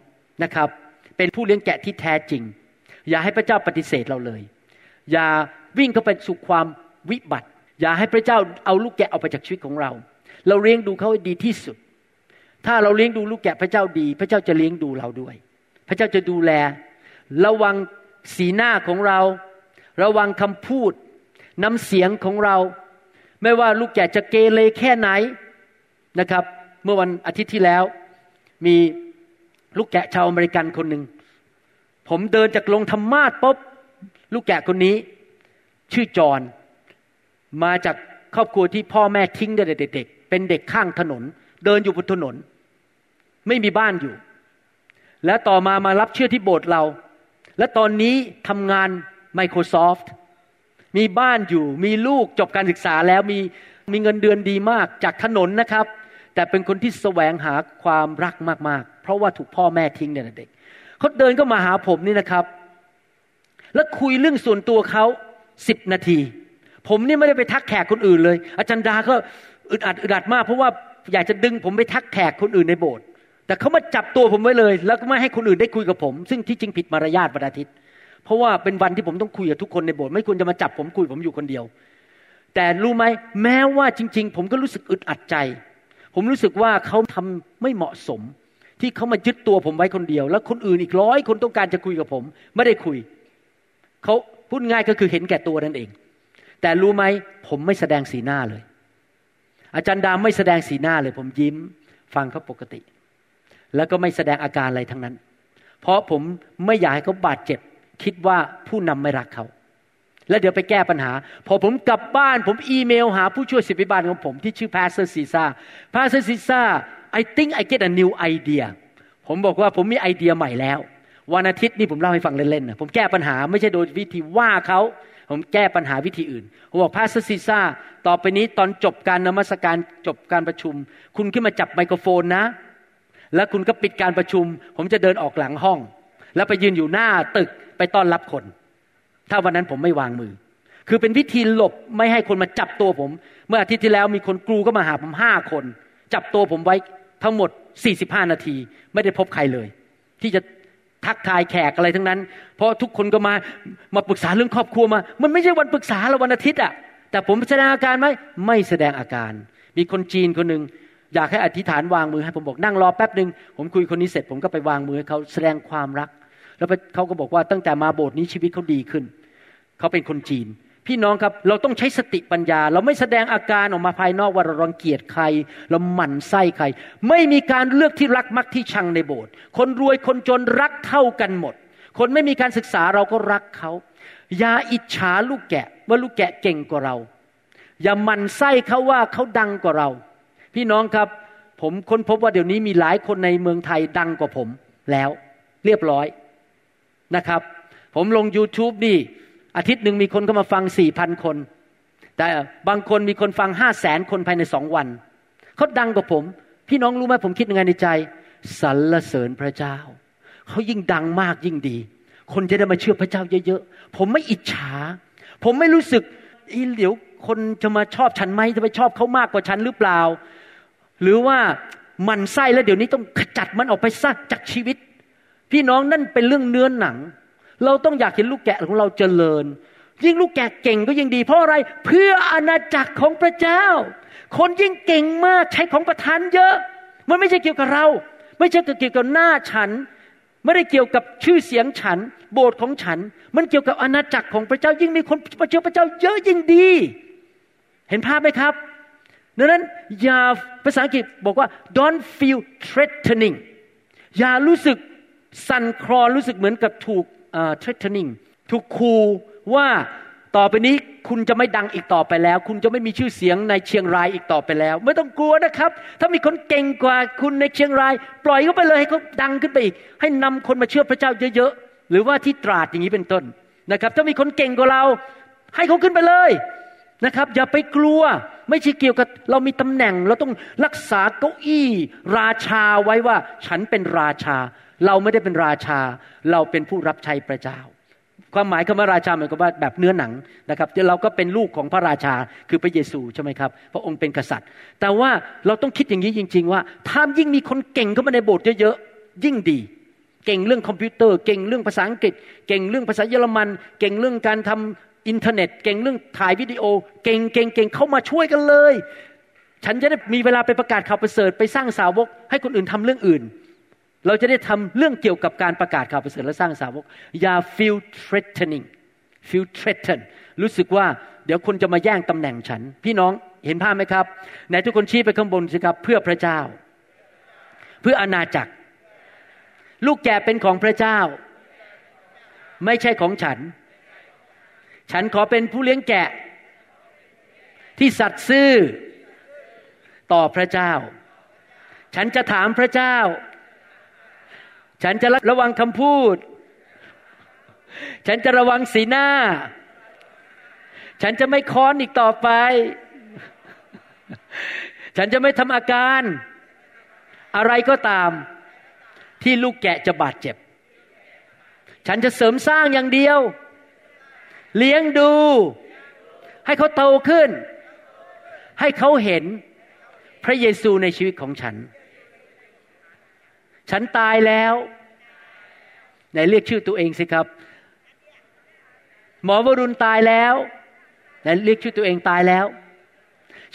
นะครับ เป็นผู้เลี้ยงแกะที่แท้จริง อย่าให้พระเจ้าปฏิเสธเราเลย อย่าวิ่งเข้าไปสู่ความวิบัติ อย่าให้พระเจ้าเอาลูกแกะออกไปจากชีวิตของเรา เราเลี้ยงดูเขาให้ดีที่สุด ถ้าเราเลี้ยงดูลูกแกะพระเจ้าดี พระเจ้าจะเลี้ยงดูเราด้วย พระเจ้าจะดูแล ระวังสีหน้าของเรา ระวังคำพูดน้ำเสียงของเรา ไม่ว่าลูกแกะจะเกเรแค่ไหนนะครับ เมื่อวันอาทิตย์ที่แล้ว มีลูกแกะชาวอเมริกันคนหนึ่ง ผมเดินจากลงธรรมาสปุ๊บลูกแกะคนนี้ ชื่อจอนมาจากครอบครัวที่พ่อแม่ทิ้งได้เด็กๆเป็นเด็กข้างถนน เดินอยู่บนถนน ไม่มีบ้านอยู่ และต่อมามารับเชื่อที่โบสถ์เรา และตอนนี้ทำงาน Microsoft มีบ้านอยู่ มีลูกจบการศึกษาแล้วมีมีเงินเดือนดีมากจากถนนนะครับ แต่เป็นคนที่แสวงหาความรักมากๆ เพราะว่าถูกพ่อแม่ทิ้งเนี่ยเด็ก เขาเดินก็มาหาผมนี่นะครับ แล้วคุยเรื่องส่วนตัวเขาสิบนาที ผมนี่ไม่ได้ไปทักแขกคนอื่นเลย อาจารย์ดาก็อึดอัดอึดอัดมากเพราะว่าอยากจะดึงผมไปทักแขกคนอื่นในโบสถ์แต่เขามาจับตัวผมไว้เลย แล้วก็ไม่ให้คนอื่นได้คุยกับผม ซึ่งที่จริงผิดมารยาทวันอาทิตย์ เพราะว่าเป็นวันที่ผมต้องคุยกับทุกคนในโบสถ์ไม่ควรจะมาจับผมคุยผมอยู่คนเดียว แต่รู้ไหมแม้ว่าจริง ๆ ผมก็รู้สึกอึดอัดใจ ผมรู้สึกว่าเขาทำไม่เหมาะสม ที่เขามายึดตัวผมไว้คนเดียว แล้วคนอื่นอีกร้อยคนต้องการจะคุยกับผม ไม่ได้คุยเขาพูดง่ายก็คือเห็นแก่ตัวนั่นเอง แต่รู้ไหมผมไม่แสดงสีหน้าเลย อาจารย์ดามไม่แสดงสีหน้าเลย ผมยิ้ม ฟังเขาปกติ แล้วก็ไม่แสดงอาการอะไรทั้งนั้น เพราะผมไม่อยากให้เขาบาดเจ็บ คิดว่าผู้นำไม่รักเขาแล้วเดี๋ยวไปแก้ปัญหา พอผมกลับบ้าน ผมอีเมลหาผู้ช่วยศิษยาภิบาลของผมที่ชื่อ Pastor Caesar Pastor Caesar I think I get a new idea ผมบอกว่าผมมีไอเดียใหม่แล้ว วันอาทิตย์นี่ผมเล่าให้ฟังเล่นๆนะผมแก้ปัญหาไม่ใช่โดยวิธีว่าเขาผมแก้ปัญหาวิธีอื่นผมบอก Pastor Caesar ต่อไปนี้ตอนจบการนมัสการจบการประชุม คุณขึ้นมาจับไมโครโฟนนะ แล้วคุณก็ปิดการประชุม ผมจะเดินออกหลังห้อง แล้วไปยืนอยู่หน้าตึกไปต้อนรับคน ถ้าวันนั้นผมไม่วางมือ คือเป็นวิธีหลบไม่ให้คนมาจับตัวผม เมื่ออาทิตย์ที่แล้วมีคนกรูก็มาหาผมห้าคน จับตัวผมไว้ ทั้งหมด 45 นาที ไม่ได้พบใครเลย ที่จะทักทายแขกอะไรทั้งนั้น เพราะทุกคนก็มามาปรึกษาเรื่องครอบครัวมา มันไม่ใช่วันปรึกษาเราวันอาทิตย์อะแต่ผมแสดงอาการไหมไม่แสดงอาการ มีคนจีนคนหนึ่งอยากให้อธิษฐานวางมือให้ผมบอกนั่งรอแป๊บหนึ่งผมคุยคนนี้เสร็จผมก็ไปวางมือให้เขาแสดงความรัก แล้วเขาก็บอกว่าตั้งแต่มาโบสถ์นี้ชีวิตเขาดีขึ้น เขาเป็นคนจีน พี่น้องครับเราต้องใช้สติปัญญา เราไม่แสดงอาการออกมาภายนอกว่าเรารังเกียจใคร เราหมั่นไส้ใคร ไม่มีการเลือกที่รักมักที่ชังในโบสถ์คนรวยคนจนรักเท่ากันหมด คนไม่มีการศึกษาเราก็รักเขาอย่าอิจฉาลูกแกะว่าลูกแกะเก่งกว่าเรา อย่าหมั่นไส้เขาว่าเขาดังกว่าเรา พี่น้องครับ ผมค้นพบว่าเดี๋ยวนี้มีหลายคนในเมืองไทยดังกว่าผมแล้ว เรียบร้อยนะครับ ผมลง YouTube นี่ อาทิตย์หนึ่งมีคนเข้ามาฟังสี่พันคน แต่บางคนมีคนฟังห้าแสนคนภายในสองวัน เขาดังกว่าผม พี่น้องรู้ไหมผมคิดยังไงในใจสรรเสริญพระเจ้า เขายิ่งดังมากยิ่งดี คนจะได้มาเชื่อพระเจ้าเยอะๆ ผมไม่อิจฉา ผมไม่รู้สึกอีเดี๋ยวคนจะมาชอบฉันไหมจะไปชอบเขามากกว่าฉันหรือเปล่า หรือว่ามันไส้แล้วเดี๋ยวนี้ต้องขจัดมันออกไปซะจากชีวิต พี่น้องนั่นเป็นเรื่องเนื้อนหนัง เราต้องอยากเห็นลูกแกะของเราเจริญ ยิ่งลูกแกะเก่งก็ยิ่งดี เพราะอะไรเพื่ออาณาจักรของพระเจ้า คนยิ่งเก่งมากใช้ของประทานเยอะ มันไม่ใช่เกี่ยวกับเรา ไม่ใช่เกี่ยวกับหน้าฉัน ไม่ได้เกี่ยวกับชื่อเสียงฉัน โบสถ์ของฉัน มันเกี่ยวกับอาณาจักรของพระเจ้า ยิ่งมีคนมาเชื่อพระเจ้าเยอะยิ่งดี เห็นภาพไหมครับดังนั้นอย่าภาษาอังกฤษบอกว่า don't feel threatening อย่ารู้สึกสั่นคลอนรู้สึกเหมือนกับถูก เทร t นิงถูกคูว่าต่อไปนี้คุณจะไม่ดังอีกต่อไปแล้ว คุณจะไม่มีชื่อเสียงในเชียงรายอีกต่อไปแล้ว ไม่ต้องกลัวนะครับ ถ้ามีคนเก่งกว่าคุณในเชียงราย ปล่อยเขาไปเลยให้เขาดังขึ้นไปอีก ให้นำคนมาเชื่อพระเจ้าเยอะๆหรือว่าที่ตราดอย่างนี้เป็นต้นนะครับ ถ้ามีคนเก่งกว่าเรา ให้เขาขึ้นไปเลยนะครับ อย่าไปกลัวไม่ใช่เกี่ยวกับเรามีตำแหน่ง เราต้องรักษาเก้าอี้ราชาไว้ว่า ฉันเป็นราชา เราไม่ได้เป็นราชา เราเป็นผู้รับใช้พระเจ้า ความหมายคำว่าราชาหมายความว่าแบบเนื้อหนังนะครับเราก็เป็นลูกของพระราชาคือพระเยซูใช่ไหมครับ พระองค์เป็นกษัตริย์ แต่ว่าเราต้องคิดอย่างนี้จริง ๆ ว่าถ้ายิ่งมีคนเก่งเข้ามาในโบสถ์เยอะๆยิ่งดีเก่งเรื่องคอมพิวเตอร์ เก่งเรื่องภาษาอังกฤษ เก่งเรื่องภาษาเยอรมัน เก่งเรื่องการทำอินเทอร์เน็ต เก่งเรื่องถ่ายวิดีโอ เก่งเก่งเก่งเข้ามาช่วยกันเลย ฉันจะได้มีเวลาไปประกาศข่าวประเสริฐไปสร้างสาวก ให้คนอื่นทำเรื่องอื่น เราจะได้ทำเรื่องเกี่ยวกับการประกาศข่าวประเสริฐและสร้างสาวก อย่า feel threatening feel threatened รู้สึกว่าเดี๋ยวคนจะมาแย่งตำแหน่งฉัน พี่น้องเห็นภาพไหมครับไหนทุกคนชี้ไปข้างบนสิครับ เพื่อพระเจ้า เพื่ออาณาจักร ลูกแกะเป็นของพระเจ้า ไม่ใช่ของฉัน ฉันขอเป็นผู้เลี้ยงแกะ ที่สัตย์ซื่อ ต่อพระเจ้า ฉันจะถามพระเจ้า ฉันจะระวังคำพูด ฉันจะระวังสีหน้า ฉันจะไม่ค้อนอีกต่อไป ฉันจะไม่ทำอาการ อะไรก็ตาม ที่ลูกแกะจะบาดเจ็บ ฉันจะเสริมสร้างอย่างเดียว เลี้ยงดู ให้เขาโตขึ้น ให้เขาเห็นพระเยซูในชีวิตของฉัน ฉันตายแล้วไหนเรียกชื่อตัวเองสิครับ หมอวรุณตายแล้วไหนเรียกชื่อตัวเองตายแล้ว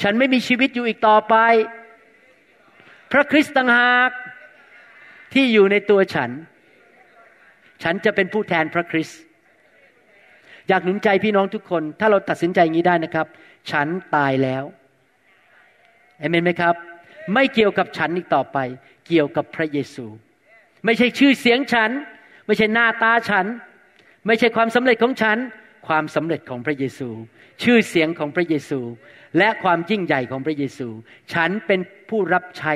ฉันไม่มีชีวิตอยู่อีกต่อไป พระคริสต์ต่างหากที่อยู่ในตัวฉัน ฉันจะเป็นผู้แทนพระคริสต์อยากหนุนใจพี่น้องทุกคน ถ้าเราตัดสินใจอย่างนี้ได้นะครับ ฉันตายแล้วเอเมนไหมครับ ไม่เกี่ยวกับฉันอีกต่อไป เกี่ยวกับพระเยซู ไม่ใช่ชื่อเสียงฉัน ไม่ใช่หน้าตาฉัน ไม่ใช่ความสำเร็จของฉัน ความสำเร็จของพระเยซู ชื่อเสียงของพระเยซู และความยิ่งใหญ่ของพระเยซู ฉันเป็นผู้รับใช้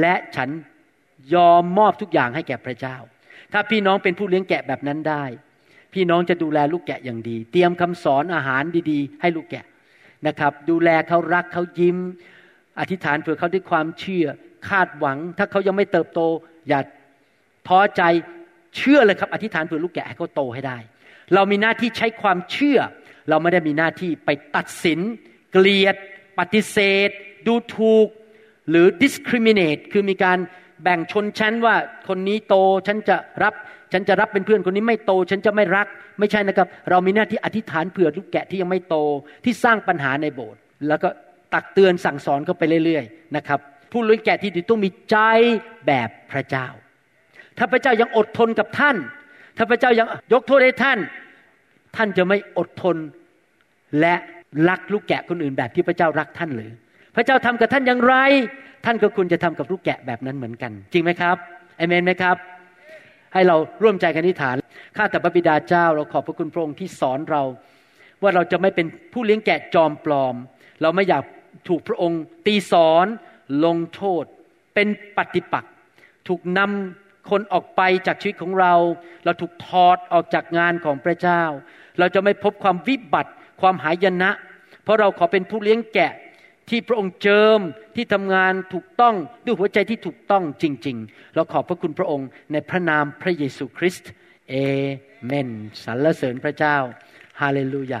และฉันยอมมอบทุกอย่างให้แก่พระเจ้า ถ้าพี่น้องเป็นผู้เลี้ยงแกะแบบนั้นได้ พี่น้องจะดูแลลูกแกะอย่างดี เตรียมคำสอนอาหารดีๆ ให้ลูกแกะนะครับ ดูแลเขารักเขายิ้ม อธิษฐานเผื่อเขาด้วยความเชื่อ คาดหวัง ถ้าเขายังไม่เติบโต อย่าท้อใจเชื่อเลยครับ อธิษฐานเผื่อลูกแกะให้เขาโตให้ได้ เรามีหน้าที่ใช้ความเชื่อ เราไม่ได้มีหน้าที่ไปตัดสิน เกลียด ปฏิเสธ ดูถูก หรือ discriminate คือมีการแบ่งชนชั้นว่าคนนี้โตฉันจะรับ ฉันจะรับเป็นเพื่อนคนนี้ไม่โต ฉันจะไม่รัก ไม่ใช่นะครับ เรามีหน้าที่อธิษฐานเผื่อลูกแกะที่ยังไม่โตที่สร้างปัญหาในโบสถ์แล้วก็ตักเตือนสั่งสอนเขาไปเรื่อยๆนะครับ ผู้เลี้ยงแกะที่ดีต้องมีใจแบบพระเจ้า ถ้าพระเจ้ายังอดทนกับท่าน ถ้าพระเจ้ายังยกโทษให้ท่าน ท่านจะไม่อดทนและรักลูกแกะคนอื่นแบบที่พระเจ้ารักท่านหรือ พระเจ้าทำกับท่านอย่างไร ท่านก็ควรจะทำกับลูกแกะแบบนั้นเหมือนกัน จริงไหมครับเอเมนไหมครับ ให้เราร่วมใจกันอธิษฐาน ข้าแต่พระบิดาเจ้า เราขอบพระคุณพระองค์ที่สอนเรา ว่าเราจะไม่เป็นผู้เลี้ยงแกะจอมปลอม เราไม่อยากถูกพระองค์ตีสอน ลงโทษ เป็นปฏิปักษ์ถูกนำคนออกไปจากชีวิตของเรา เราถูกถอดออกจากงานของพระเจ้า เราจะไม่พบความวิบัติความหายนะ เพราะเราขอเป็นผู้เลี้ยงแกะที่พระองค์เจิมที่ทำงานถูกต้องด้วยหัวใจที่ถูกต้องจริง ๆ เราขอบพระคุณพระองค์ในพระนามพระเยซูคริสต์เอเมนสรรเสริญพระเจ้า ฮาเลลูยา